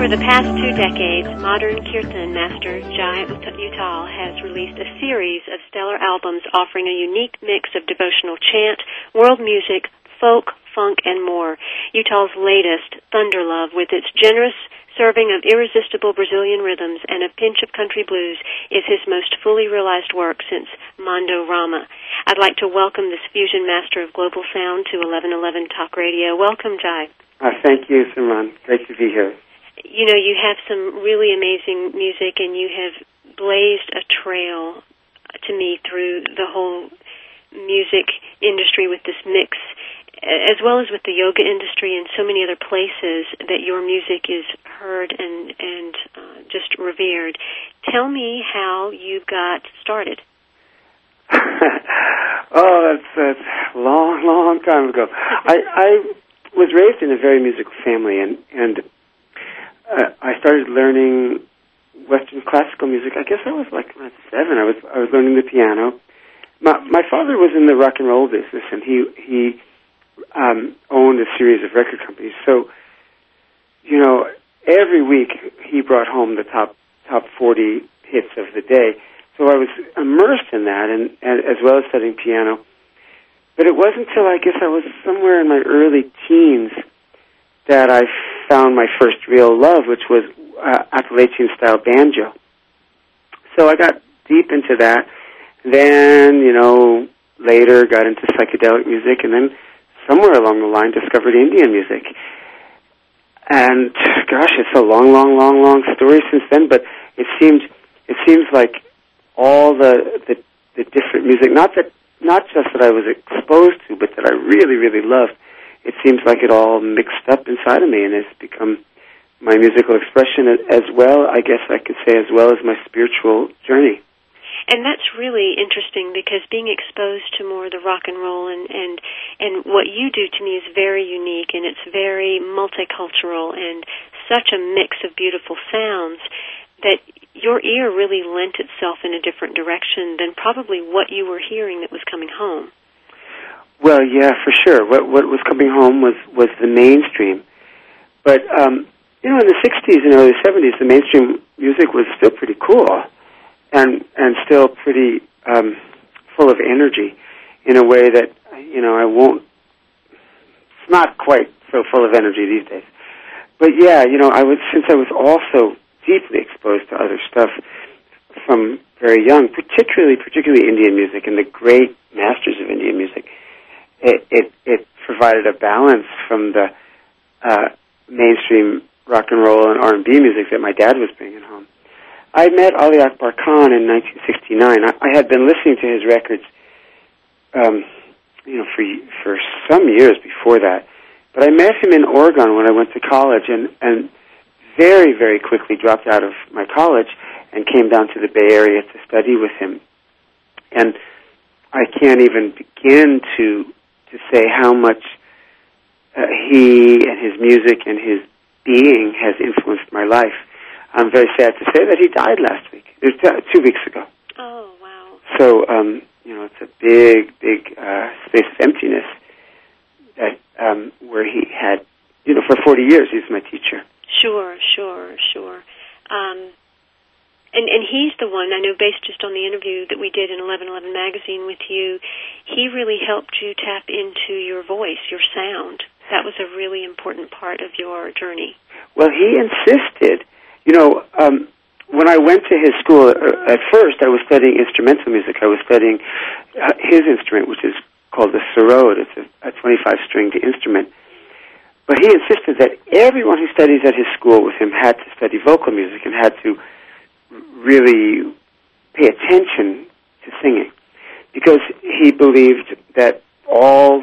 Over the past two decades, modern kirtan master Jai Uttal has released a series of stellar albums offering a unique mix of devotional chant, world music, folk, funk, and more. Uttal's latest, Thunder Love, with its generous serving of irresistible Brazilian rhythms and a pinch of country blues, is his most fully realized work since Mondo Rama. I'd like to welcome this fusion master of global sound to 1111 Talk Radio. Welcome, Jai. Uh, thank you, Simran. Great to be here you know, you have some really amazing music and you have blazed a trail to me through the whole music industry with this mix as well as with the yoga industry and so many other places that your music is heard and and uh, just revered. Tell me how you got started. oh, that's that's long, long time ago. I I was raised in a very musical family, and and uh, I started learning Western classical music. I guess I was like seven. I was I was learning the piano. My my father was in the rock and roll business, and he he um, owned a series of record companies. So, you know, every week he brought home the top top forty hits of the day. So I was immersed in that, and, and as well as studying piano. But it wasn't until I guess I was somewhere in my early teens that I found my first real love, which was uh, Appalachian style banjo. So I got deep into that. Then, you know, later got into psychedelic music, and then somewhere along the line discovered Indian music. And gosh, it's a long, long, long, long story since then. But it seemed, it seems like all the the, the different music, not that, not just that I was exposed to, but that I really, really loved it seems like it all mixed up inside of me and has become my musical expression as well, I guess I could say, as well as my spiritual journey. And that's really interesting because being exposed to more the rock and roll and and and what you do to me is very unique and it's very multicultural and such a mix of beautiful sounds that your ear really lent itself in a different direction than probably what you were hearing that was coming home. Well, yeah, for sure. What what was coming home was was the mainstream, but um, you know, in the '60s and early '70s, the mainstream music was still pretty cool, and and still pretty um, full of energy, in a way that you know I won't. It's not quite so full of energy these days, but yeah, you know, I was since I was also deeply exposed to other stuff from very young, particularly particularly Indian music and the great masters of Indian music it, it, it provided a balance from the uh, mainstream rock and roll and R&B music that my dad was bringing home. I met Ali Akbar Khan in 1969. I, I had been listening to his records, um, you know, for for some years before that. But I met him in Oregon when I went to college, and and very very quickly dropped out of my college and came down to the Bay Area to study with him. And I can't even begin to to say how much uh, he and his music and his being has influenced my life. I'm very sad to say that he died last week. Uh, two weeks ago. Oh wow! So um, you know, it's a big, big uh, space of emptiness that um, where he had, you know, for 40 years he was my teacher. Sure, sure, sure. Um, and and he's the one I know, based just on the interview that we did in Eleven Eleven magazine with you. He really helped you tap into your voice, your sound. That was a really important part of your journey. Well, he insisted. You know, um, when I went to his school, uh, at first I was studying instrumental music. I was studying uh, his instrument, which is called the sarod. It's a, a 25 stringed instrument. But he insisted that everyone who studies at his school with him had to study vocal music and had to really pay attention to singing. Because he believed that all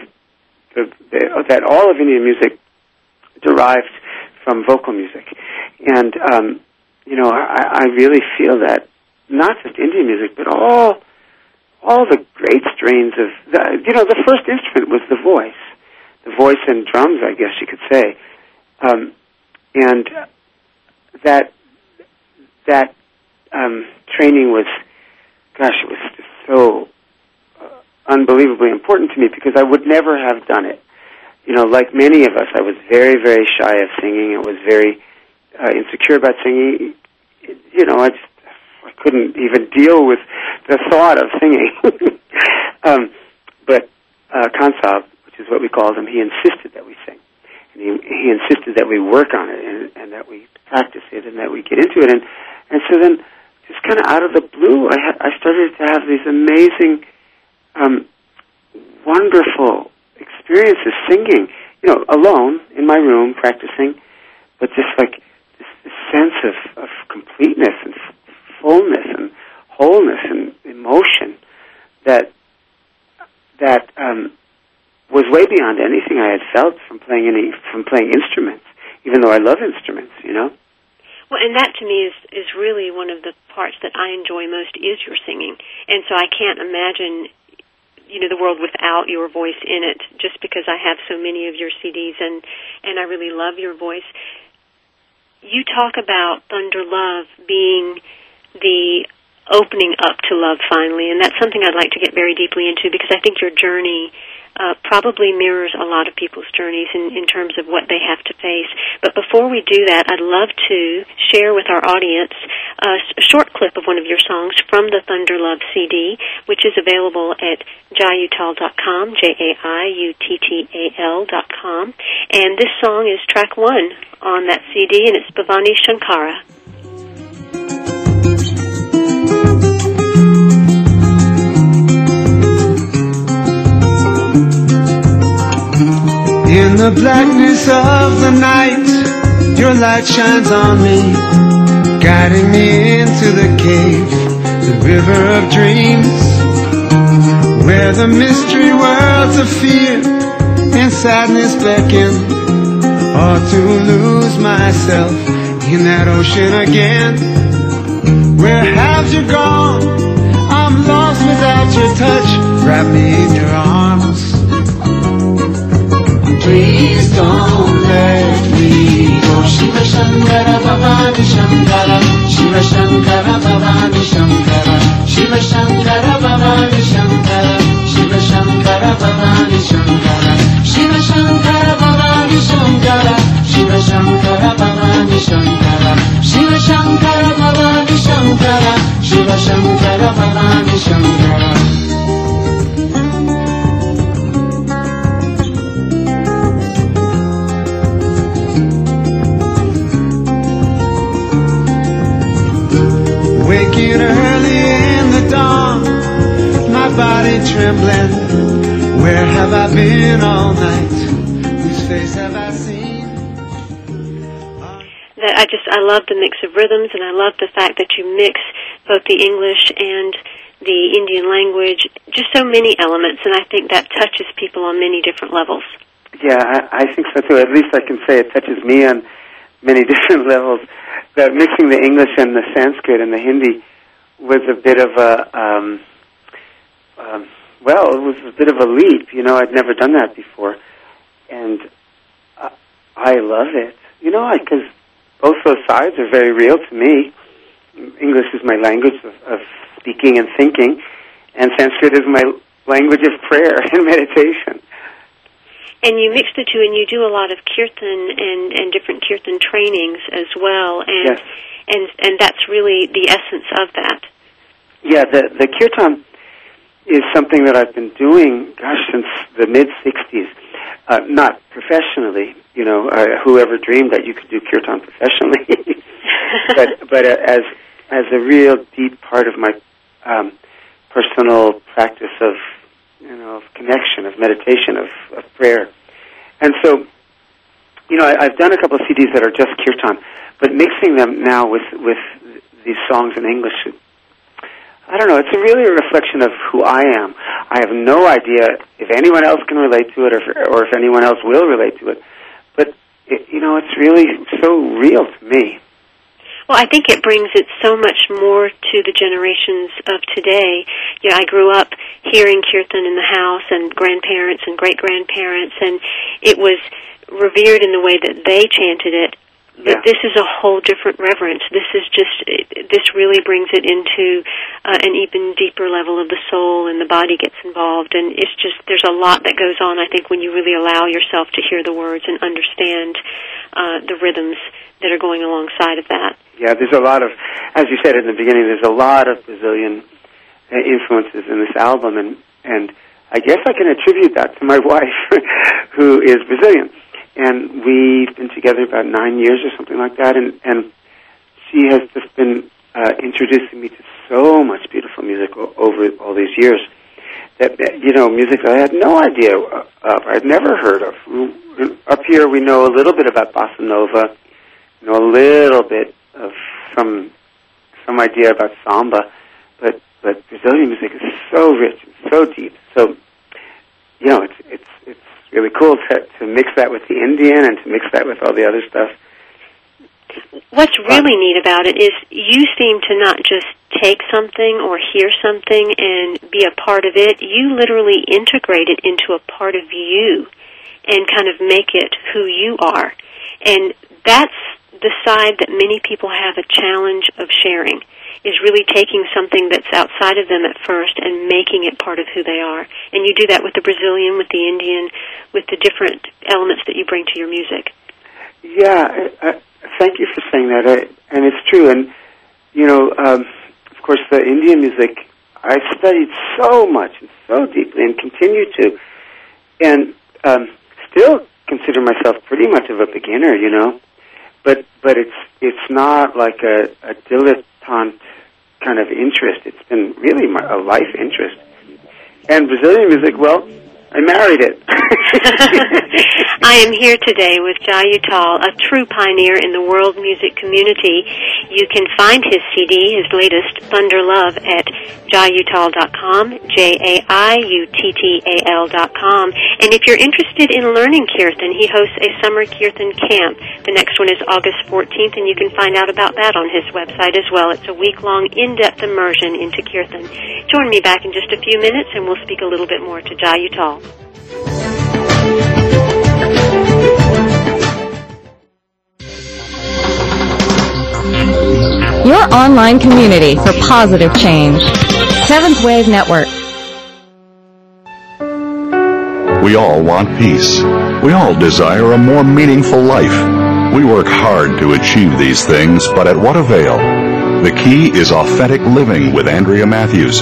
the, the, that all of Indian music derived from vocal music, and um, you know I, I really feel that not just Indian music, but all all the great strains of the, you know the first instrument was the voice, the voice and drums, I guess you could say, um, and that that um, training was, gosh, it was just so uh, unbelievably important to me because I would never have done it. You know, like many of us, I was very, very shy of singing. I was very uh, insecure about singing. You know, I just I couldn't even deal with the thought of singing. um, but uh, Khansahib, which is what we called him, he insisted that we sing. And he, he insisted that we work on it and, and that we practice it and that we get into it. And, and so then just kind of out of the blue, I, ha- I started to have these amazing, um, wonderful experiences singing, you know, alone in my room practicing, but just like this, this sense of, of completeness and f- fullness and wholeness and emotion that that um, was way beyond anything I had felt from playing any from playing instruments, even though I love instruments, you know. Well, and that to me is is really one of the parts that I enjoy most is your singing, and so I can't imagine, you know, the world without your voice in it. Just because I have so many of your CDs and and I really love your voice. You talk about Thunder Love being the opening up to love finally, and that's something I'd like to get very deeply into because I think your journey uh, probably mirrors a lot of people's journeys in, in terms of what they have to face. But before we do that, I'd love to share with our audience a short clip of one of your songs from the Thunder Love CD, which is available at jaiuttal.com, J-A-I-U-T-T-A-L dot com. And this song is track one on that CD, and it's Bhavani Shankara. In the blackness of the night, your light shines on me, guiding me into the cave, the river of dreams, where the mystery worlds of fear and sadness beckon, or to lose myself in that ocean again. Where have you gone? I'm lost without your touch. Wrap me in your arms. Please don't let me go. Shiva Shankara Bhavani Shankara. Shiva Shankara Bhavani Shankara. Shiva Shankara Bhavani Shankara. Shiva Shankara Bhavani Shankara. Shiva Shankara Bhavani Shankara. Shiva Shankara Bhavani Shankara. Shiva Shankara Bhavani Shankara. Shiva Shankara Bhavani Shankara. Trembling. Where have I been all night? Whose face have I seen? that I just I love the mix of rhythms and I love the fact that you mix both the English and the Indian language, just so many elements, and I think that touches people on many different levels. Yeah, I, I think so too. At least I can say it touches me on many different levels. That mixing the English and the Sanskrit and the Hindi was a bit of a, um, um, well, it was a bit of a leap. You know, I'd never done that before, and I, I love it. You know, because both those sides are very real to me. English is my language of, of speaking and thinking, and Sanskrit is my language of prayer and meditation. And you mix the two, and you do a lot of kirtan and and different kirtan trainings as well. And Yes. and and that's really the essence of that. Yeah, the the kirtan is something that I've been doing, gosh, since the mid '60s. Uh, not professionally, you know. Uh, whoever dreamed that you could do kirtan professionally? but but uh, as as a real deep part of my um, personal practice of you know of connection, of meditation, of, of prayer, and so you know I, I've done a couple of CDs that are just kirtan, but mixing them now with with these songs in English. I don't know. It's really a reflection of who I am. I have no idea if anyone else can relate to it, or if, or if anyone else will relate to it. But it, you know, it's really so real to me. Well, I think it brings it so much more to the generations of today. You know, I grew up hearing kirtan in the house and grandparents and great grandparents, and it was revered in the way that they chanted it. But Yeah. this is a whole different reverence. This is just, this really brings it into uh, an even deeper level of the soul, and the body gets involved. And it's just, there's a lot that goes on, I think, when you really allow yourself to hear the words and understand uh, the rhythms that are going alongside of that. Yeah, there's a lot of, as you said in the beginning, there's a lot of Brazilian uh, influences in this album, and and I guess I can attribute that to my wife, who is Brazilian, and we've been together about nine years or something like that, and and she has just been uh, introducing me to so much beautiful music over all these years. That you know, music I had no idea of, I'd never heard of. Up here, we know a little bit about bossa nova, know a little bit of some some idea about samba, but but Brazilian music is so rich and so deep. So you know, it's it's it's really cool to to mix that with the Indian and to mix that with all the other stuff. What's really neat about it is you seem to not just take something or hear something and be a part of it. You literally integrate it into a part of you and kind of make it who you are. And that's the side that many people have a challenge of sharing is really taking something that's outside of them at first and making it part of who they are. And you do that with the Brazilian, with the Indian, with the different elements that you bring to your music. Yeah, uh, thank you for saying that, uh, and it's true. And you know, um, of course, the Indian music I studied so much and so deeply, and continue to, and um, still consider myself pretty much of a beginner. You know, but but it's it's not like a, a dilettante kind of interest. It's been really my, a life interest. And Brazilian music, well, I married it. I am here today with Jai Uttal, a true pioneer in the world music community. You can find his CD, his latest, Thunder Love, at jaiuttal.com, J-A-I-U-T-T-A-L dot com. And if you're interested in learning Kirtan, he hosts a summer Kirtan camp. The next one is August 14th, and you can find out about that on his website as well. It's a week-long, in-depth immersion into Kirtan. Join me back in just a few minutes, and we'll speak a little bit more to Jai Uttal. Your online community for positive change. Seventh Wave Network. We all want peace. We all desire a more meaningful life. We work hard to achieve these things, but at what avail? The key is authentic living with Andrea Matthews.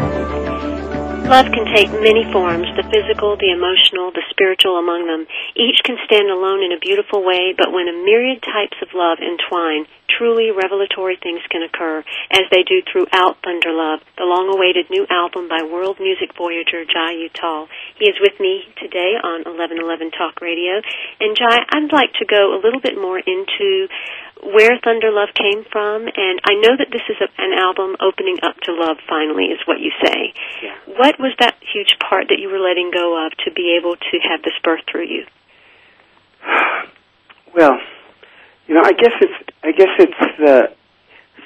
Love can take many forms, the physical, the emotional, the spiritual among them. Each can stand alone in a beautiful way, but when a myriad types of love entwine, truly revelatory things can occur, as they do throughout Thunder Love, the long-awaited new album by world music voyager Jai Uttal. He is with me today on 1111 Talk Radio. And Jai, I'd like to go a little bit more into where Thunder Love came from, and I know that this is a, an album opening up to love. Finally, is what you say. Yeah. What was that huge part that you were letting go of to be able to have this birth through you? Well, you know, I guess it's I guess it's the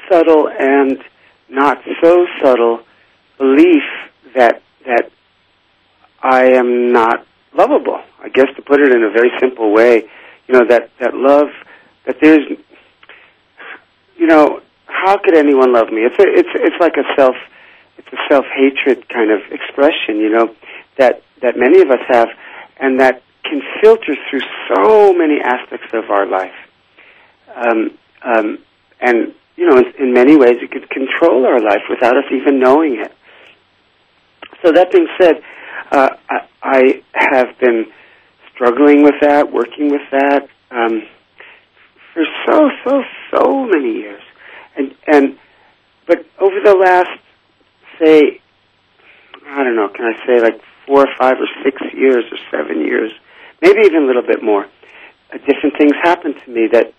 subtle and not so subtle belief that that I am not lovable. I guess to put it in a very simple way, you know that that love that there's you know how could anyone love me? It's a, it's it's like a self it's a self hatred kind of expression, you know that that many of us have, and that can filter through so many aspects of our life. Um, um, and you know, in, in many ways, it could control our life without us even knowing it. So that being said, uh, I, I have been struggling with that, working with that um, for so, so, so many years, and and but over the last, say, I don't know, can I say like four or five or six years or seven years, maybe even a little bit more, uh, different things happened to me that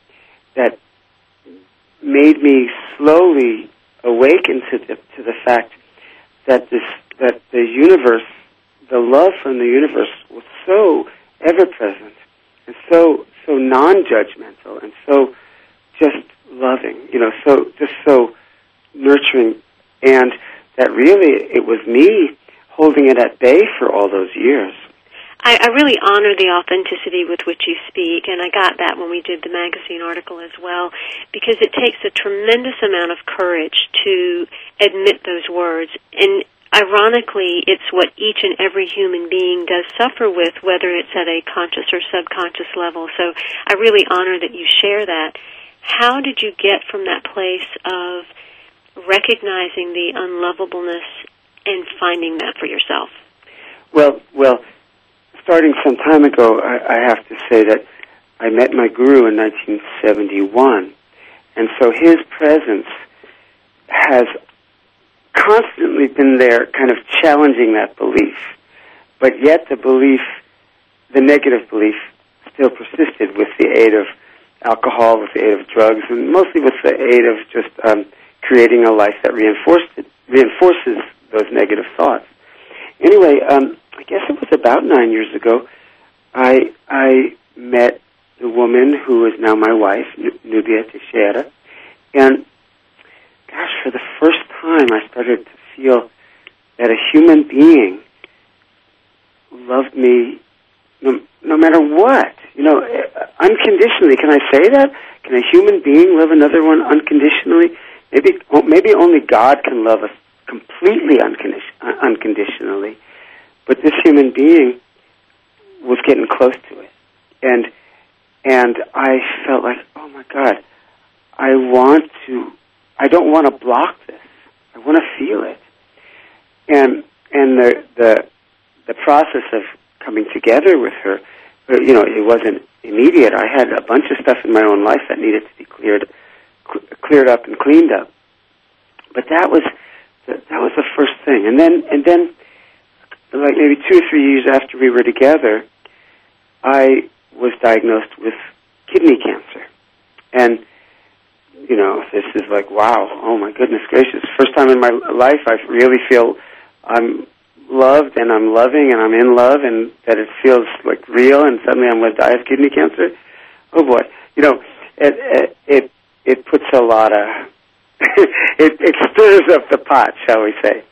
that made me slowly awaken to the to the fact that this that the universe, the love from the universe, was so ever present and so so non-judgmental and so just loving, you know, so just so nurturing, and that really it was me holding it at bay for all those years. I, I really honor the authenticity with which you speak, and I got that when we did the magazine article as well, because it takes a tremendous amount of courage to admit those words. And ironically, it's what each and every human being does suffer with, whether it's at a conscious or subconscious level. So I really honor that you share that. How did you get from that place of recognizing the unlovableness and finding that for yourself? Well, well, starting some time ago, I, I have to say that I met my guru in 1971, and so his presence has constantly been there, kind of challenging that belief. But yet, the belief, the negative belief, still persisted with the aid of alcohol, with the aid of drugs, and mostly with the aid of just um, creating a life that it, reinforces those negative thoughts. Anyway, um, I guess it was about nine years ago. I I met the woman who is now my wife, Nubia Teixeira, and gosh, for the first time, I started to feel that a human being loved me no, no matter what. You know, uh, unconditionally. Can I say that? Can a human being love another one unconditionally? Maybe, maybe only God can love us completely uncondi- unconditionally. But this human being was getting close to it. and and I felt like, oh my God, I want to, I don't want to block this. I want to feel it, and and the the the process of coming together with her, you know, it wasn't immediate. I had a bunch of stuff in my own life that needed to be cleared cl- cleared up and cleaned up, but that was that, that was the first thing, and then and then like maybe two or three years after we were together, I was diagnosed with kidney cancer. And, you know, this is like, wow, oh my goodness gracious. First time in my life I really feel I'm loved and I'm loving and I'm in love and that it feels like real and suddenly I'm going to die of kidney cancer. Oh boy. You know, it, it, it puts a lot of, it, it stirs up the pot, shall we say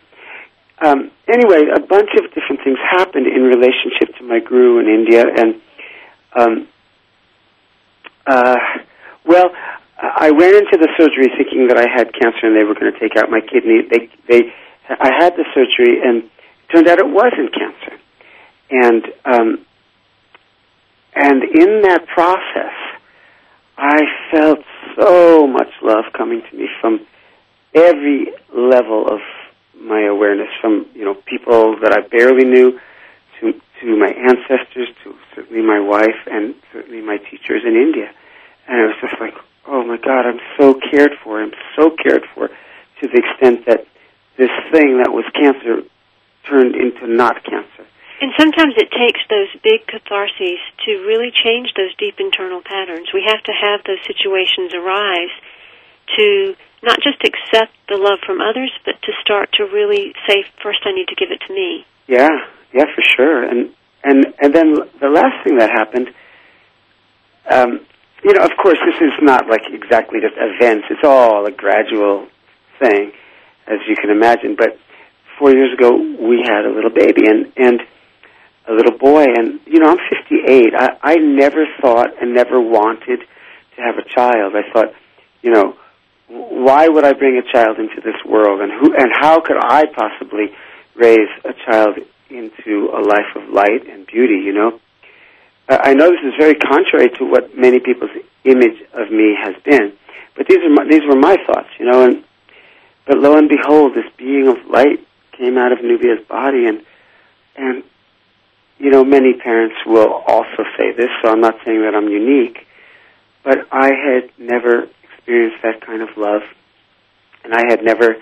um, anyway, a bunch of different things happened in relationship to my guru in India, and um, uh, well, I went into the surgery thinking that I had cancer and they were going to take out my kidney. They, they, I had the surgery, and it turned out it wasn't cancer, and um, and in that process, I felt so much love coming to me from every level of my awareness from you know people that I barely knew to to my ancestors to certainly my wife and certainly my teachers in India and it was just like oh my god I'm so cared for I'm so cared for to the extent that this thing that was cancer turned into not cancer and sometimes it takes those big catharses to really change those deep internal patterns we have to have those situations arise to not just accept the love from others, but to start to really say, first I need to give it to me. Yeah, yeah, for sure. And and and then the last thing that happened, um, you know, of course, this is not like exactly just events. It's all a gradual thing, as you can imagine. But four years ago, we had a little baby, and and a little boy, and you know, I'm 58. I I never thought and never wanted to have a child. I thought, you know why would I bring a child into this world, and who and how could I possibly raise a child into a life of light and beauty? You know, I know this is very contrary to what many people's image of me has been, but these are my, these were my thoughts. You know, and but lo and behold, this being of light came out of Nubia's body, and and you know, many parents will also say this, so I'm not saying that I'm unique, but I had never experienced that kind of love, and I had never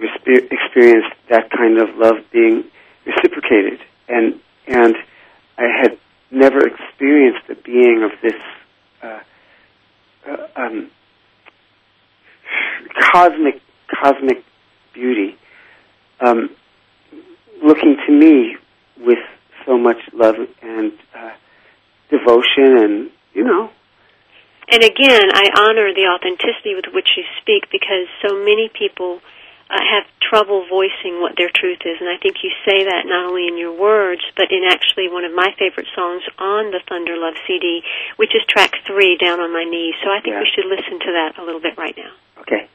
experienced that kind of love being reciprocated, and and I had never experienced the being of this uh, uh, um, cosmic cosmic beauty. Um, looking to me with so much love and uh, devotion and you know. And again, I honor the authenticity with which you speak because so many people uh, have trouble voicing what their truth is. And I think you say that not only in your words, but in actually one of my favorite songs on the Thunder Love CD, which is track three, Down on My Knees. So I think yeah. we should listen to that a little bit right now. Okay.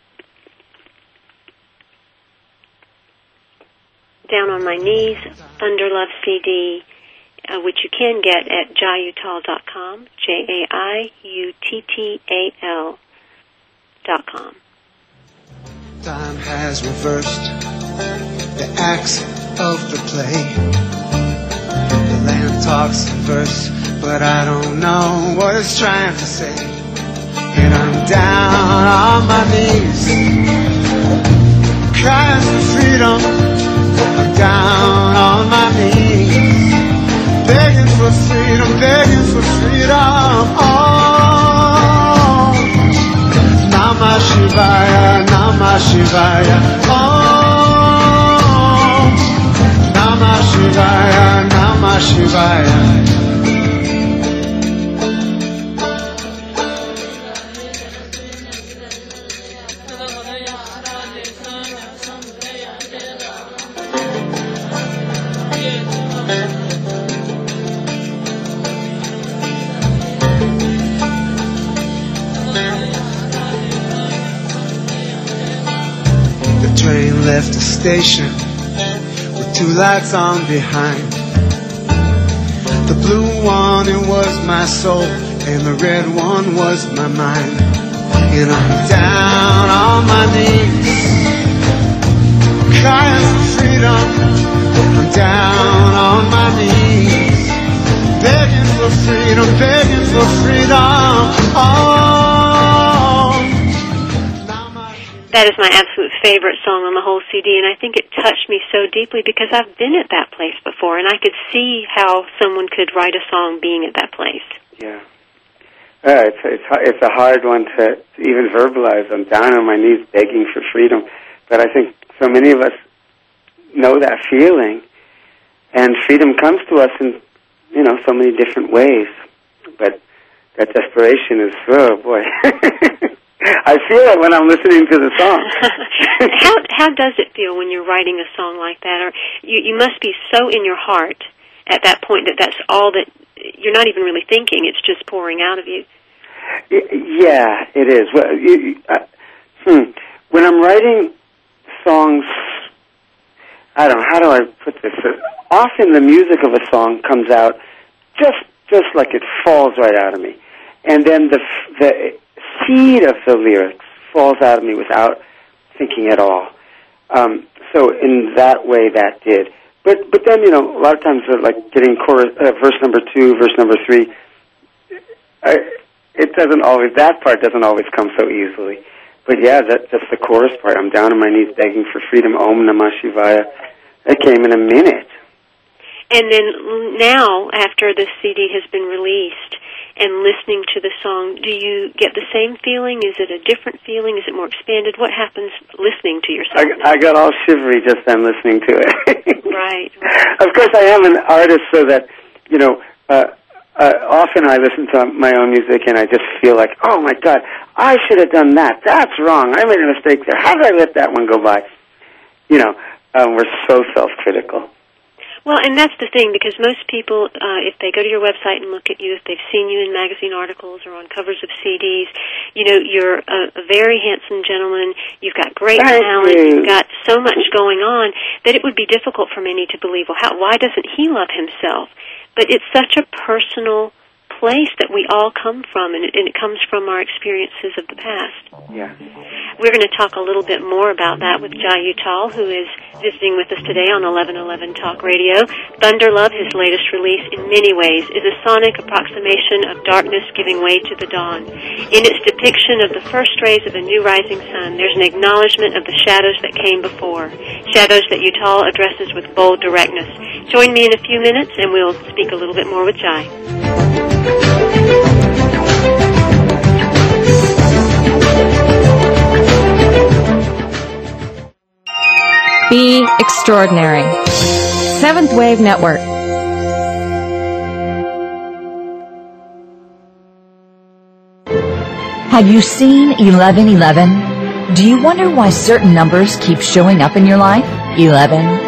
Down on My Knees, Thunder Love CD uh, which you can get at jaiuttal.com, J-A-I-U-T-T-A-L dot com. Time has reversed the acts of the play. The land talks in verse, but I don't know what it's trying to say. And I'm down on my knees, crying for freedom. I'm down on my knees begging for freedom, begging for freedom. Oh, Namah Shivaya. Namah Shivaya, Namah Shivaya. Left the station with two lights on behind. The blue one, it was my soul, and the red one was my mind. And I'm down on my knees, crying for freedom. I'm down on my knees, begging for freedom, begging for freedom. Oh. That is my absolute favorite song on the whole CD, and I think it touched me so deeply because I've been at that place before, and I could see how someone could write a song being at that place. Yeah. Uh, it's it's it's a hard one to, even verbalize. I'm down on my knees begging for freedom, but I think so many of us know that feeling, and freedom comes to us in you know so many different ways. But that desperation is oh boy, I feel it when I'm listening to the song. how how does it feel when you're writing a song like that? Or you you must be so in your heart at that point that that's all that you're not even really thinking; it's just pouring out of you. Yeah, it is. Well, you, uh, hmm. When I'm writing songs, I don't know how do I put this. Uh, Often the music of a song comes out just just like it falls right out of me, and then the the seed of the lyrics falls out of me without thinking at all. Um, so in that way, that did. But but then you know a lot of times uh, like getting chorus, uh, verse number two, verse number three. I, it doesn't always that part doesn't always come so easily. But yeah, that that's the chorus part. I'm down on my knees begging for freedom. Om Namah Shivaya. That came in a minute. And then now, after the CD has been released and listening to the song, do you get the same feeling? Is it a different feeling? Is it more expanded? What happens listening to your I, song? I got all shivery just then listening to it. right. of course, I am an artist, so that you know. Uh, uh, often I listen to my own music and I just feel like, oh my God, I should have done that. That's wrong. I made a mistake there. How did I let that one go by? You know, um, we're so self-critical. Well, and that's the thing because most people, uh, if they go to your website and look at you, if they've seen you in magazine articles or on covers of CDs, you know you're a, a very handsome gentleman. You've got great Thank talent. you. You've got so much going on that it would be difficult for many to believe. Well, how, why doesn't he love himself? But it's such a personal place that we all come from, and it, and it comes from our experiences of the past. Yeah. We're going to talk a little bit more about that with Jai Uttal, who is visiting with us today on 1111 Talk Radio. Thunder Love, his latest release, in many ways, is a sonic approximation of darkness giving way to the dawn. In its depiction of the first rays of a new rising sun, there's an acknowledgement of the shadows that came before, shadows that Uttal addresses with bold directness. Join me in a few minutes, and we'll speak a little bit more with Jai. Be extraordinary. Seventh Wave Network. Have you seen 1111? Do you wonder why certain numbers keep showing up in your life? 11,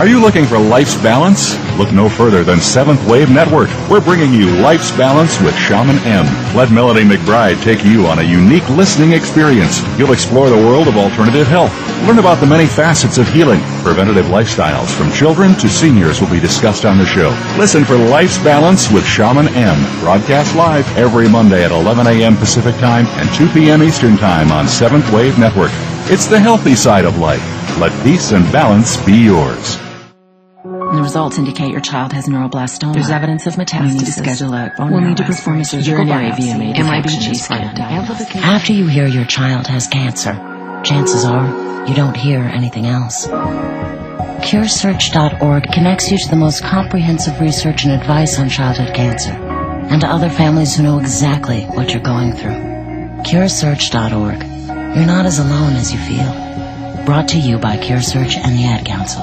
Are you looking for life's balance? Look no further than Seventh Wave Network. We're bringing you Life's Balance with Shaman M. Let Melody McBride take you on a unique listening experience. You'll explore the world of alternative health. Learn about the many facets of healing. Preventative lifestyles from children to seniors will be discussed on the show. Listen for Life's Balance with Shaman M. Broadcast live every Monday at 11 a.m. Pacific Time and 2 p.m. Eastern Time on Seventh Wave Network. It's the healthy side of life. Let peace and balance be yours. And the results indicate your child has neuroblastoma. There's evidence of metastasis. We need to schedule a bone We'll need to perform a surgical biopsy, MIBG scan. After you hear your child has cancer, chances are you don't hear anything else. CureSearch.org connects you to the most comprehensive research and advice on childhood cancer and to other families who know exactly what you're going through. CureSearch.org. You're not as alone as you feel. Brought to you by CureSearch and the Ad Council.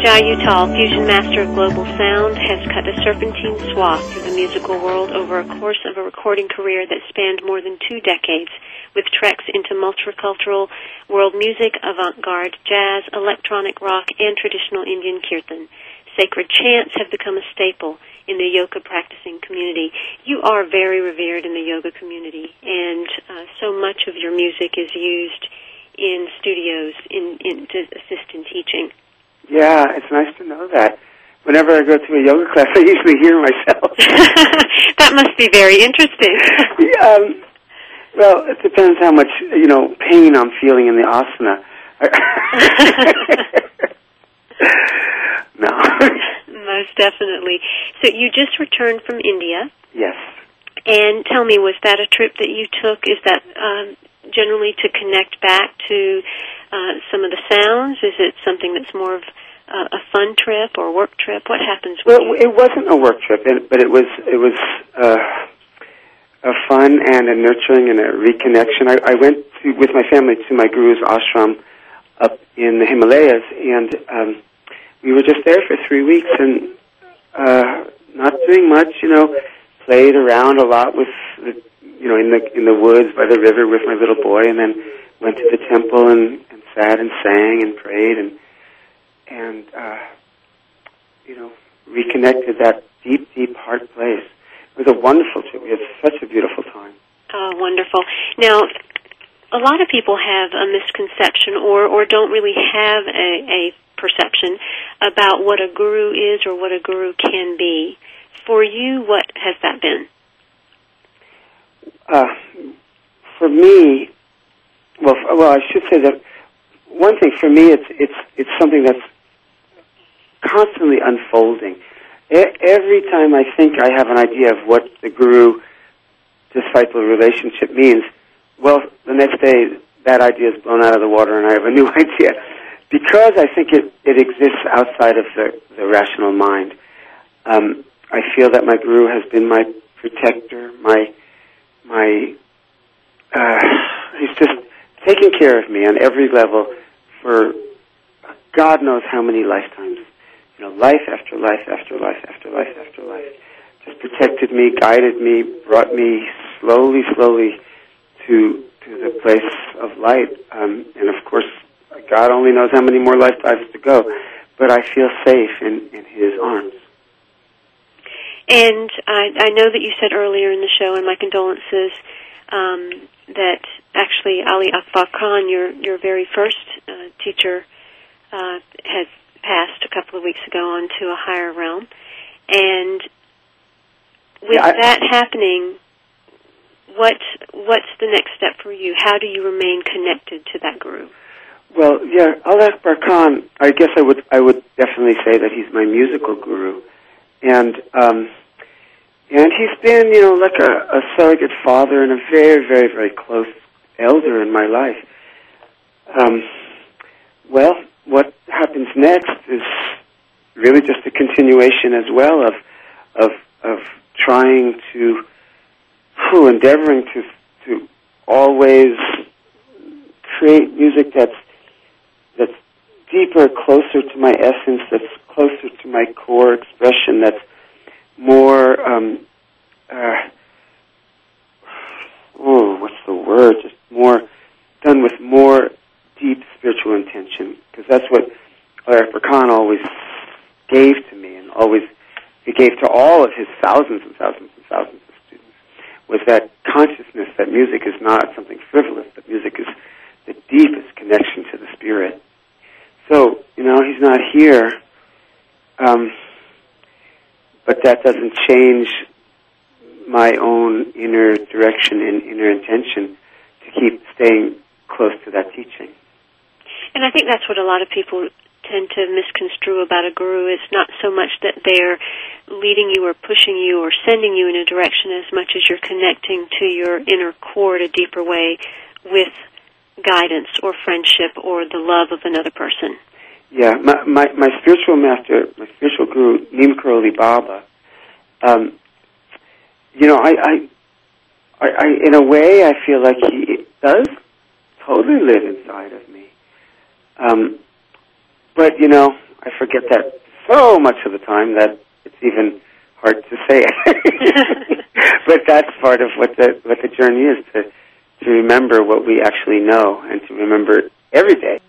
Jai Uttal, fusion master of global sound, has cut a serpentine swath through the musical world over a course of a recording career that spanned more than two decades, with treks into multicultural world music, avant-garde jazz, electronic rock, and traditional Indian kirtan. Sacred chants have become a staple in the yoga practicing community. You are very revered in the yoga community, and uh, so much of your music is used in studios in, in to assist in teaching. Yeah, it's nice to know that. Whenever I go to a yoga class, I usually hear myself. that must be very interesting. yeah, um, well, it depends how much you know pain I'm feeling in the asana. no. Most definitely. So you just returned from India. Yes. And tell me, was that a trip that you took? Is that um, generally to connect back to uh, some of the sounds? Is it something that's more of a fun trip or work trip? What happens? Well, it wasn't a work trip, but it was it was uh, a fun and a nurturing and a reconnection. I, I went to, with my family to my guru's ashram up in the Himalayas, and um, we were just there for three weeks and uh, not doing much. You know, played around a lot with the, you know in the in the woods by the river with my little boy, and then went to the temple and, and sat and sang and prayed and and uh, you know reconnected that deep, deep heart place. It was a wonderful trip. We had such a beautiful time. Oh, wonderful! Now, a lot of people have a misconception or or don't really have a, a perception about what a guru is or what a guru can be. For you, what has that been? Uh, for me, well, well, I should say that one thing for me, it's it's it's something that's constantly unfolding. E- every time I think I have an idea of what the guru disciple relationship means, well, the next day that idea is blown out of the water and I have a new idea. Because I think it, it exists outside of the, the rational mind, um, I feel that my guru has been my protector, my, my, uh, he's just taken care of me on every level for God knows how many lifetimes. You know, life after life after life after life after life. Just protected me, guided me, brought me slowly, slowly to to the place of light. Um, and of course, God only knows how many more lifetimes to go. But I feel safe in, in His arms. And I, I know that you said earlier in the show, and my condolences, um, that actually Ali Akbar Khan, your your very first uh, teacher, uh, has passed a couple of weeks ago on to a higher realm, and with Yeah, I- that happening, what what's the next step for you? How do you remain connected to that guru? Well, yeah, Akbar Khan. I guess I would I would definitely say that he's my musical guru, and um, and he's been you know like a, a surrogate father and a very very very close elder in my life. Um, well, what happens next is really just a continuation as well of of of trying to, whew, endeavoring to to always create music that's that's deeper, closer to my essence, that's closer to my core expression, that's more um, uh, oh, what's the word? Just more done with more deep spiritual intention, because that's what Eric Khan always gave to me, and always he gave to all of his thousands and thousands and thousands of students, was that consciousness that music is not something frivolous, but music is the deepest connection to the spirit. So, you know, he's not here, um, but that doesn't change my own inner direction and inner intention to keep staying close to that teaching. And I think that's what a lot of people tend to misconstrue about a guru. It's not so much that they're leading you or pushing you or sending you in a direction as much as you're connecting to your inner core in a deeper way with guidance or friendship or the love of another person. Yeah, my my, my spiritual master, my spiritual guru, Neem Karoli Baba. Um, you know, I, I, I, I, in a way, I feel like he does totally live inside of. Um, but you know, I forget that so much of the time that it's even hard to say it. but that's part of what the what the journey is to to remember what we actually know and to remember every day.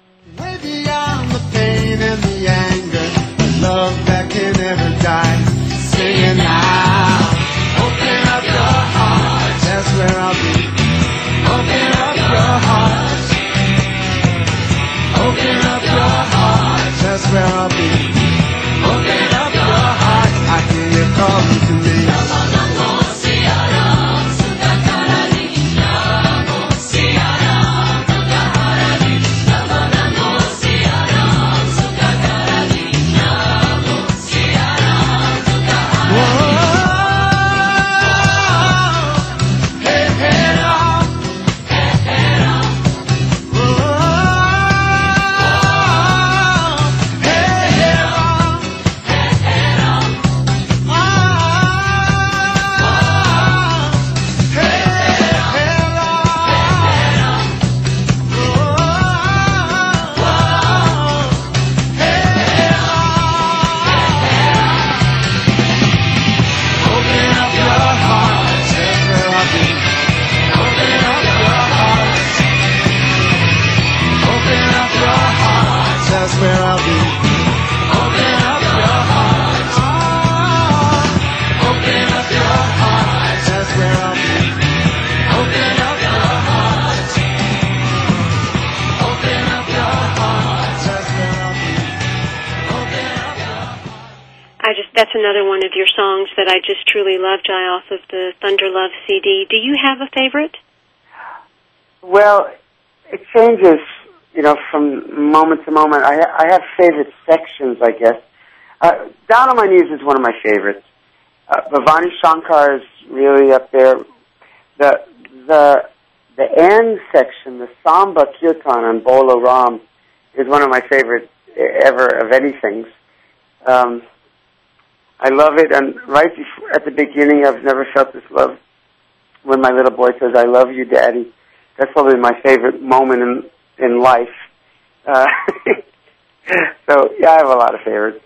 Another one of your songs that I just truly love, Jai, off of the Thunder Love CD. Do you have a favorite? Well, it changes, you know, from moment to moment. I, I have favorite sections, I guess. Uh, Down on My Knees is one of my favorites. Uh, Bhavani Shankar is really up there. The the the end section, the Samba Kirtan on Bolo Ram, is one of my favorite ever of anything. Um, I love it, and right before, at the beginning, I've never felt this love. When my little boy says, "I love you, Daddy," that's probably my favorite moment in in life. Uh, so yeah, I have a lot of favorites.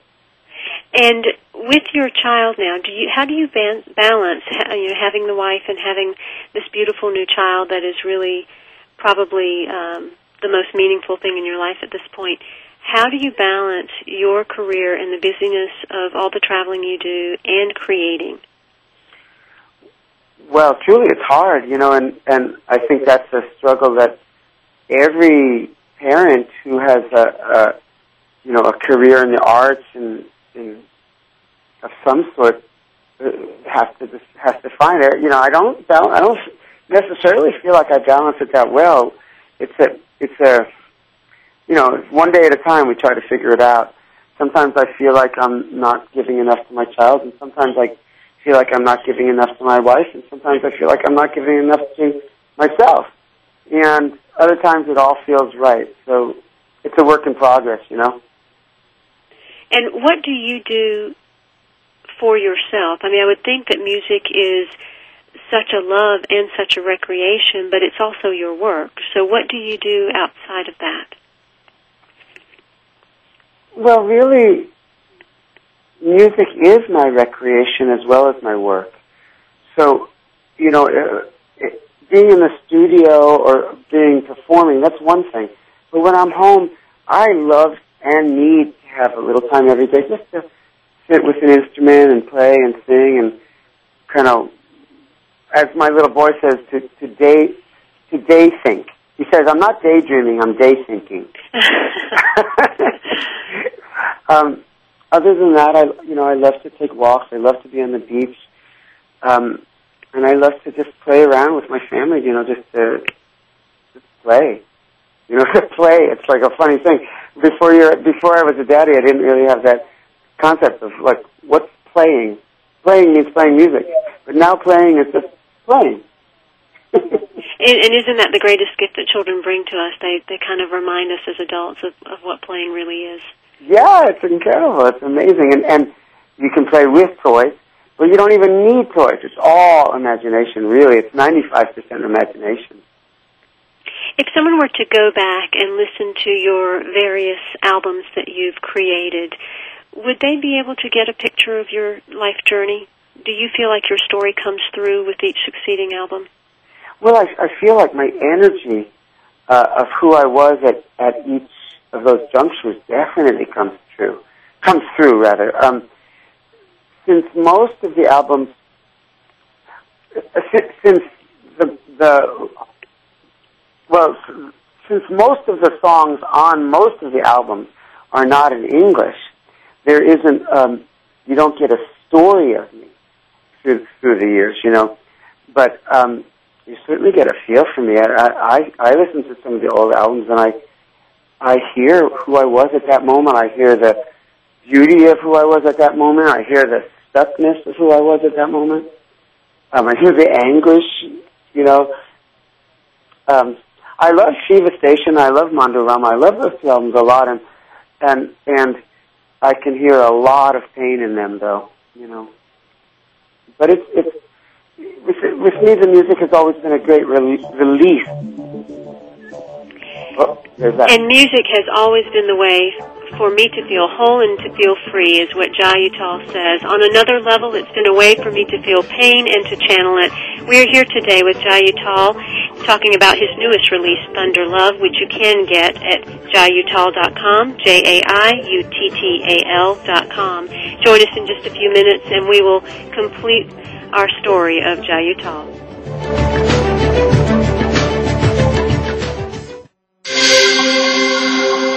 And with your child now, do you how do you ban- balance you know having the wife and having this beautiful new child that is really probably um, the most meaningful thing in your life at this point? How do you balance your career and the busyness of all the traveling you do and creating? Well, truly, it's hard, you know, and and I think that's a struggle that every parent who has a, a you know a career in the arts and in of some sort uh, has to has to find it. You know, I don't I don't necessarily feel like I balance it that well. It's a it's a you know one day at a time. We try to figure it out. Sometimes I feel like I'm not giving enough to my child, and sometimes I feel like I'm not giving enough to my wife, and sometimes I feel like I'm not giving enough to myself. And other times it all feels right. So it's a work in progress, you know. And what do you do for yourself? I mean, I would think that music is such a love and such a recreation, but it's also your work. So what do you do outside of that? Well, really, music is my recreation as well as my work. So, you know, uh, it, being in the studio or being performing, that's one thing. But when I'm home, I love and need to have a little time every day just to sit with an instrument and play and sing and kind of, as my little boy says, to, to day, to day think. He says, I'm not daydreaming, I'm day thinking. um, other than that, I, you know, I love to take walks. I love to be on the beach. Um, and I love to just play around with my family, you know, just to just play. You know, play. It's like a funny thing. Before you're, before I was a daddy, I didn't really have that concept of like what's playing. Playing means playing music, but now playing is just playing. and, and isn't that the greatest gift that children bring to us? They they kind of remind us as adults of, of what playing really is. Yeah, it's incredible. It's amazing, and and you can play with toys, but you don't even need toys. It's all imagination, really. It's ninety five percent imagination. If someone were to go back and listen to your various albums that you've created, would they be able to get a picture of your life journey? Do you feel like your story comes through with each succeeding album? Well, I, I feel like my energy uh, of who I was at, at each of those junctures definitely comes true, comes through rather. Um, since most of the albums, uh, since the the well, since most of the songs on most of the albums are not in English, there isn't um, you don't get a story of me through through the years, you know. But um, you certainly get a feel for me. I, I I listen to some of the old albums and I I hear who I was at that moment. I hear the beauty of who I was at that moment. I hear the stuckness of who I was at that moment. Um, I hear the anguish, you know. Um, I love Shiva Station. I love Mondo Rama. I love those films a lot, and and and I can hear a lot of pain in them, though. You know, but it's it's with, with me the music has always been a great re- release. Oh, and music has always been the way for me to feel whole and to feel free, is what Jai Uttal says. On another level, it's been a way for me to feel pain and to channel it. We're here today with Jai Uttal talking about his newest release, Thunder Love, which you can get at jaiuttal.com, J-A-I-U-T-T-A-L dot com. Join us in just a few minutes and we will complete our story of Jai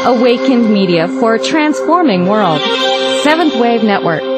Awakened Media for a transforming world. Seventh Wave Network.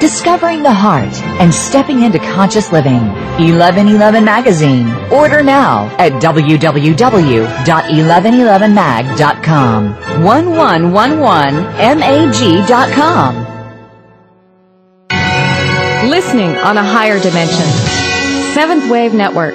discovering the heart, and stepping into conscious living. 1111 Magazine. Order now at www.1111mag.com. 1111mag.com. Listening on a higher dimension. Seventh Wave Network.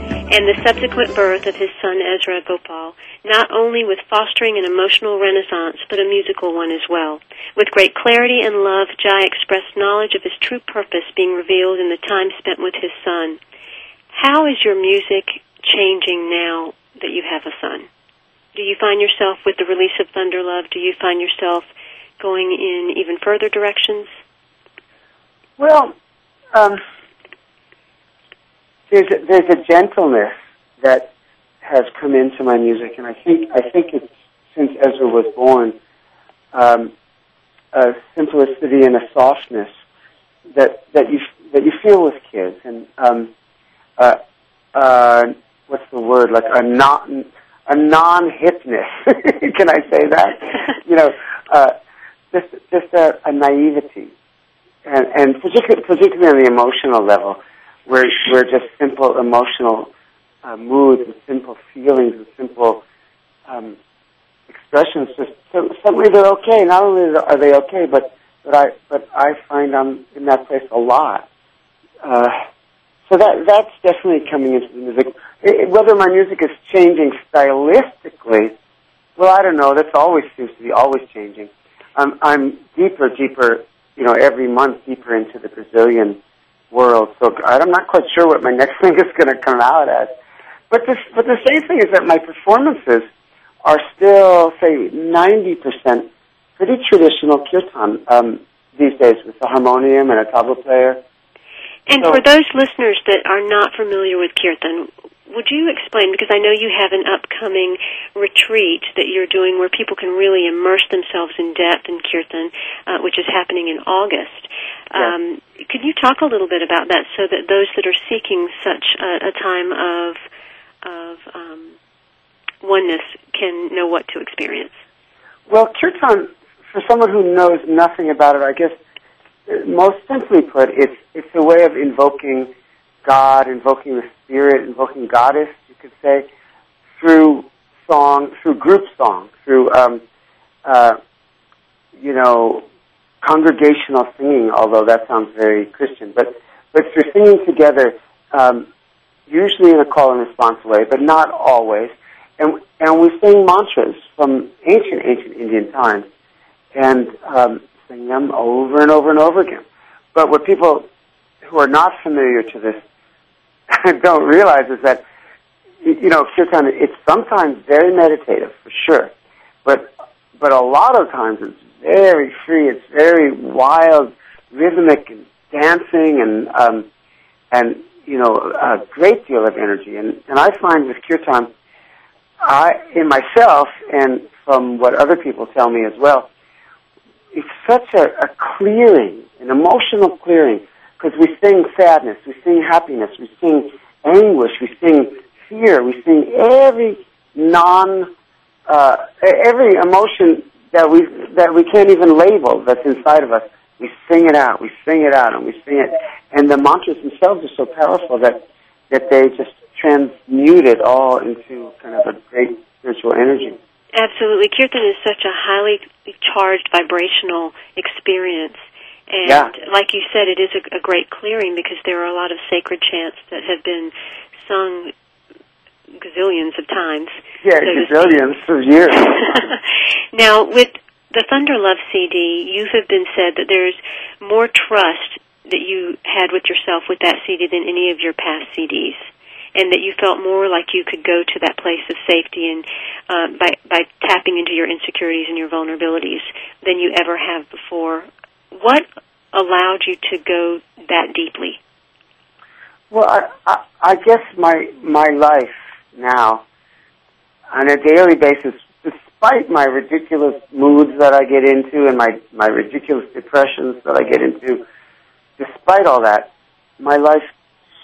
and the subsequent birth of his son Ezra Gopal, not only with fostering an emotional renaissance, but a musical one as well. With great clarity and love, Jai expressed knowledge of his true purpose being revealed in the time spent with his son. How is your music changing now that you have a son? Do you find yourself with the release of Thunder Love? Do you find yourself going in even further directions? Well, um, there's a, there's a gentleness that has come into my music, and I think I think it's since Ezra was born, um, a simplicity and a softness that that you that you feel with kids, and um, uh, uh, what's the word like a non a non hipness. Can I say that? you know, uh, just just a, a naivety, and and particularly particularly on the emotional level, where where just simple emotional uh, moods and simple feelings and simple um, expressions just suddenly they're okay. Not only are they okay, but but I but I find I'm in that place a lot. Uh, so that that's definitely coming into the music. It, whether my music is changing stylistically, well, I don't know. That's always seems to be always changing. I'm I'm deeper, deeper, you know, every month deeper into the Brazilian world. So I'm not quite sure what my next thing is going to come out as. But the but the same thing is that my performances are still, say, 90% pretty traditional kirtan um, these days with a harmonium and a tabla player. And So- for those listeners that are not familiar with kirtan, would you explain? Because I know you have an upcoming retreat that you're doing where people can really immerse themselves in depth in kirtan, uh, which is happening in August. Um, could you talk a little bit about that so that those that are seeking such a, a time of of um, oneness can know what to experience? Well, kirtan, for someone who knows nothing about it, I guess, uh, most simply put, it's it's a way of invoking God, invoking the spirit, invoking goddess, you could say, through song, through group song, through um, uh, you know congregational singing. Although that sounds very Christian, but but through singing together, um, usually in a call and response way, but not always. And and we sing mantras from ancient ancient Indian times, and um, sing them over and over and over again. But what people who are not familiar to this don't realize is that you know kirtan it's sometimes very meditative for sure, but but a lot of times it's very free. It's very wild, rhythmic, and dancing, and um, and you know a great deal of energy. And and I find with kirtan, I in myself and from what other people tell me as well, it's such a, a clearing, an emotional clearing, because we sing sadness, we sing happiness, we sing anguish, we sing fear, we sing every non, uh, every emotion that we that we can't even label that's inside of us. We sing it out, we sing it out, and we sing it. And the mantras themselves are so powerful that that they just transmute it all into kind of a great spiritual energy. Absolutely. Kirtan is such a highly charged vibrational experience. And Yeah. like you said, it is a, a great clearing because there are a lot of sacred chants that have been sung gazillions of times. Yeah, so gazillions of years. now, with the Thunder Love CD, you have been said that there's more trust that you had with yourself with that CD than any of your past CDs, and that you felt more like you could go to that place of safety and uh, by by tapping into your insecurities and your vulnerabilities than you ever have before. What allowed you to go that deeply? Well, I, I, I guess my my life now, on a daily basis, despite my ridiculous moods that I get into and my my ridiculous depressions that I get into, despite all that, my life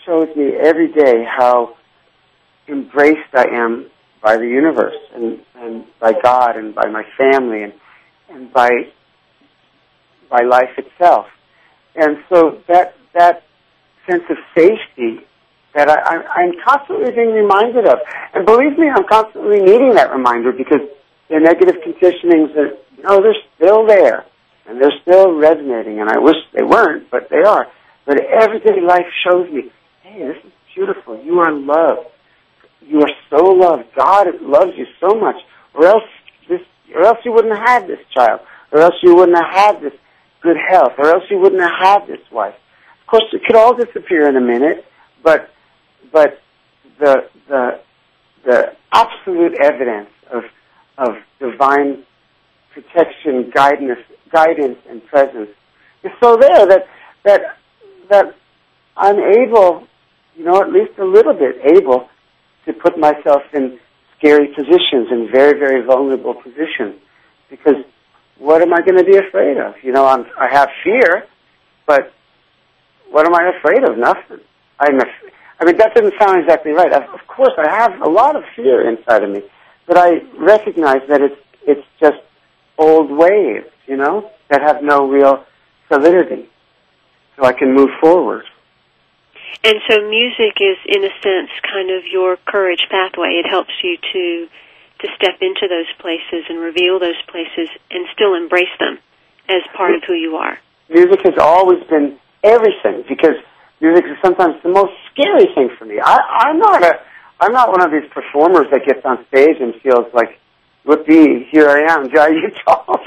shows me every day how embraced I am by the universe and and by God and by my family and and by by life itself. And so that that sense of safety that I, I'm constantly being reminded of. And believe me, I'm constantly needing that reminder because the negative conditionings are, you know, they're still there. And they're still resonating, and I wish they weren't, but they are. But everyday life shows me, hey, this is beautiful. You are loved. You are so loved. God loves you so much. Or else this, or else you wouldn't have had this child. Or else you wouldn't have had this good health. Or else you wouldn't have this wife. Of course, it could all disappear in a minute, but but the the the absolute evidence of of divine protection, guidance, guidance, and presence is so there that that that I'm able, you know, at least a little bit able to put myself in scary positions, in very very vulnerable positions, because what am I going to be afraid of? You know, I'm, I have fear, but what am I afraid of? Nothing. I'm. Af- I mean, that doesn't sound exactly right. Of of course, I have a lot of fear inside of me, but I recognize that it's it's just old waves, you know, that have no real solidity. So I can move forward. And so music is, in a sense, kind of your courage pathway. It helps you to to step into those places and reveal those places and still embrace them as part of who you are. Music has always been everything because music is sometimes the most scary thing for me. I, I'm not a I'm not one of these performers that gets on stage and feels like, "Whoopee, here I am, Jai Uttal."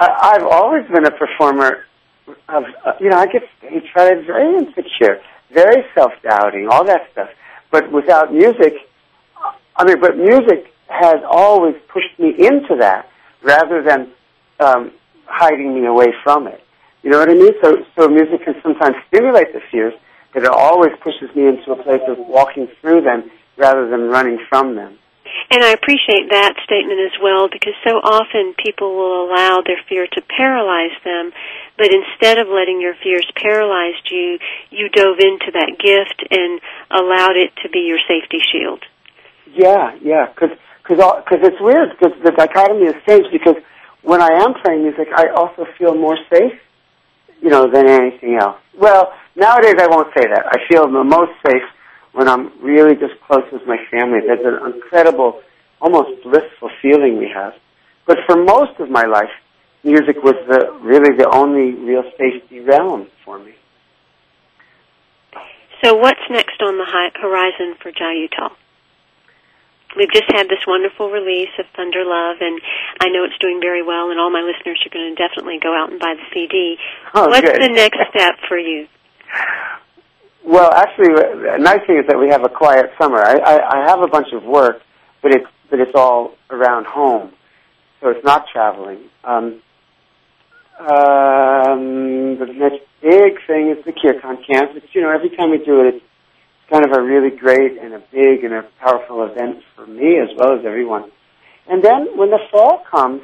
I, I've always been a performer of, you know, I get stage fright, very insecure, very self-doubting, all that stuff. But without music, I mean, but music has always pushed me into that rather than um, hiding me away from it. You know what I mean? So, so music can sometimes stimulate the fears, but it always pushes me into a place of walking through them rather than running from them. And I appreciate that statement as well because so often people will allow their fear to paralyze them, but instead of letting your fears paralyze you, you dove into that gift and allowed it to be your safety shield. Yeah, yeah, because because it's weird because the dichotomy is strange because when I am playing music, I also feel more safe, you know, than anything else. Well, nowadays I won't say that. I feel the most safe when I'm really just close with my family. There's an incredible, almost blissful feeling we have. But for most of my life, music was the really the only real safety realm for me. So, what's next on the horizon for Jai Uttal? We've just had this wonderful release of Thunder Love, and I know it's doing very well, and all my listeners are going to definitely go out and buy the CD. Oh, What's good. the next step for you? Well, actually, the nice thing is that we have a quiet summer. I, I, I have a bunch of work, but it's but it's all around home, so it's not traveling. Um, um, the next big thing is the Kirtan camp. It's, you know, every time we do it, it's kind of a really great and a big and a powerful event for me as well as everyone. And then when the fall comes,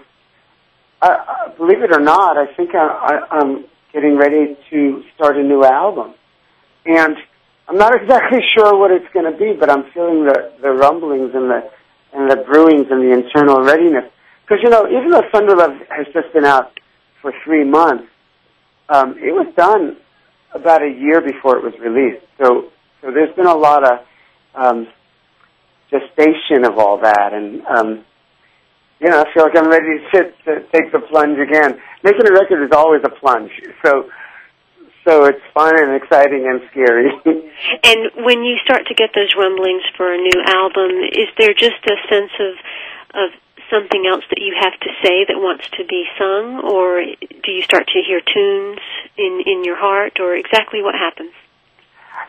I, I, believe it or not, I think I, I, I'm getting ready to start a new album. And I'm not exactly sure what it's going to be, but I'm feeling the, the rumblings and the and the brewings and the internal readiness. Because you know, even though Thunder Love has just been out for three months, um, it was done about a year before it was released. So so there's been a lot of um, gestation of all that, and um, you know, I feel like I'm ready to, to take the plunge again. Making a record is always a plunge. So so it's fun and exciting and scary. And when you start to get those rumblings for a new album, is there just a sense of of something else that you have to say that wants to be sung, or do you start to hear tunes in in your heart, or exactly what happens?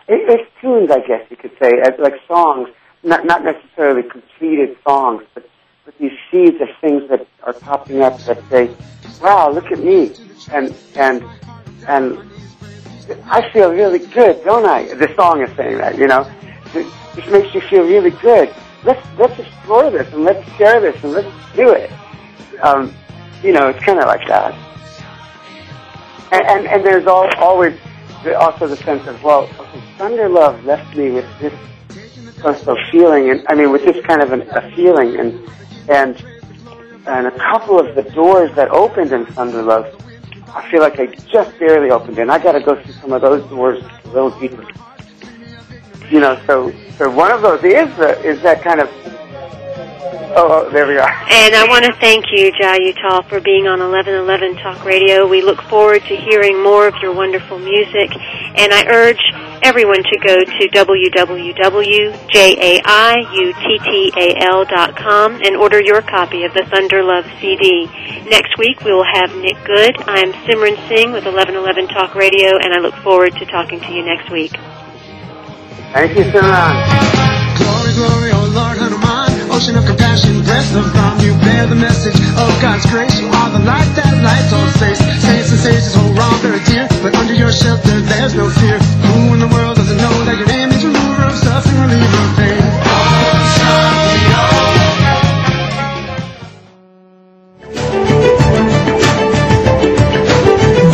It, it's tunes, I guess you could say, like songs, not not necessarily completed songs, but but these seeds of things that are popping up that say, "Wow, look at me," and and and I feel really good, don't I? The song is saying that, you know. It just makes you feel really good. Let's let's explore this and let's share this and let's do it. Um, you know, it's kind of like that. And and, and there's all, always also the sense of well, okay, Thunder Love left me with this of feeling, and I mean with this kind of an, a feeling, and and and a couple of the doors that opened in Thunder Love I feel like I just barely opened. And I got to go through some of those doors a little deeper. you know, so so one of those is the, is that kind of. Oh, oh, there we are. And I want to thank you, Jai Uttal, for being on 1111 Talk Radio. We look forward to hearing more of your wonderful music, and I urge everyone to go to www.jaiuttal.com and order your copy of the Thunder Love CD. Next week we will have Nick Good. I'm Simran Singh with 1111 Talk Radio, and I look forward to talking to you next week. Thank you, Simran. Glory, glory, oh Lord, Hanuman, ocean of compassion, breath of balm, you bear the message of God's grace. You are the light that lights all space. Saints and sages hold Ram very dear, but under your shelter there's no fear. Who in the world doesn't know that your name is remover of suffering, reliever of pain?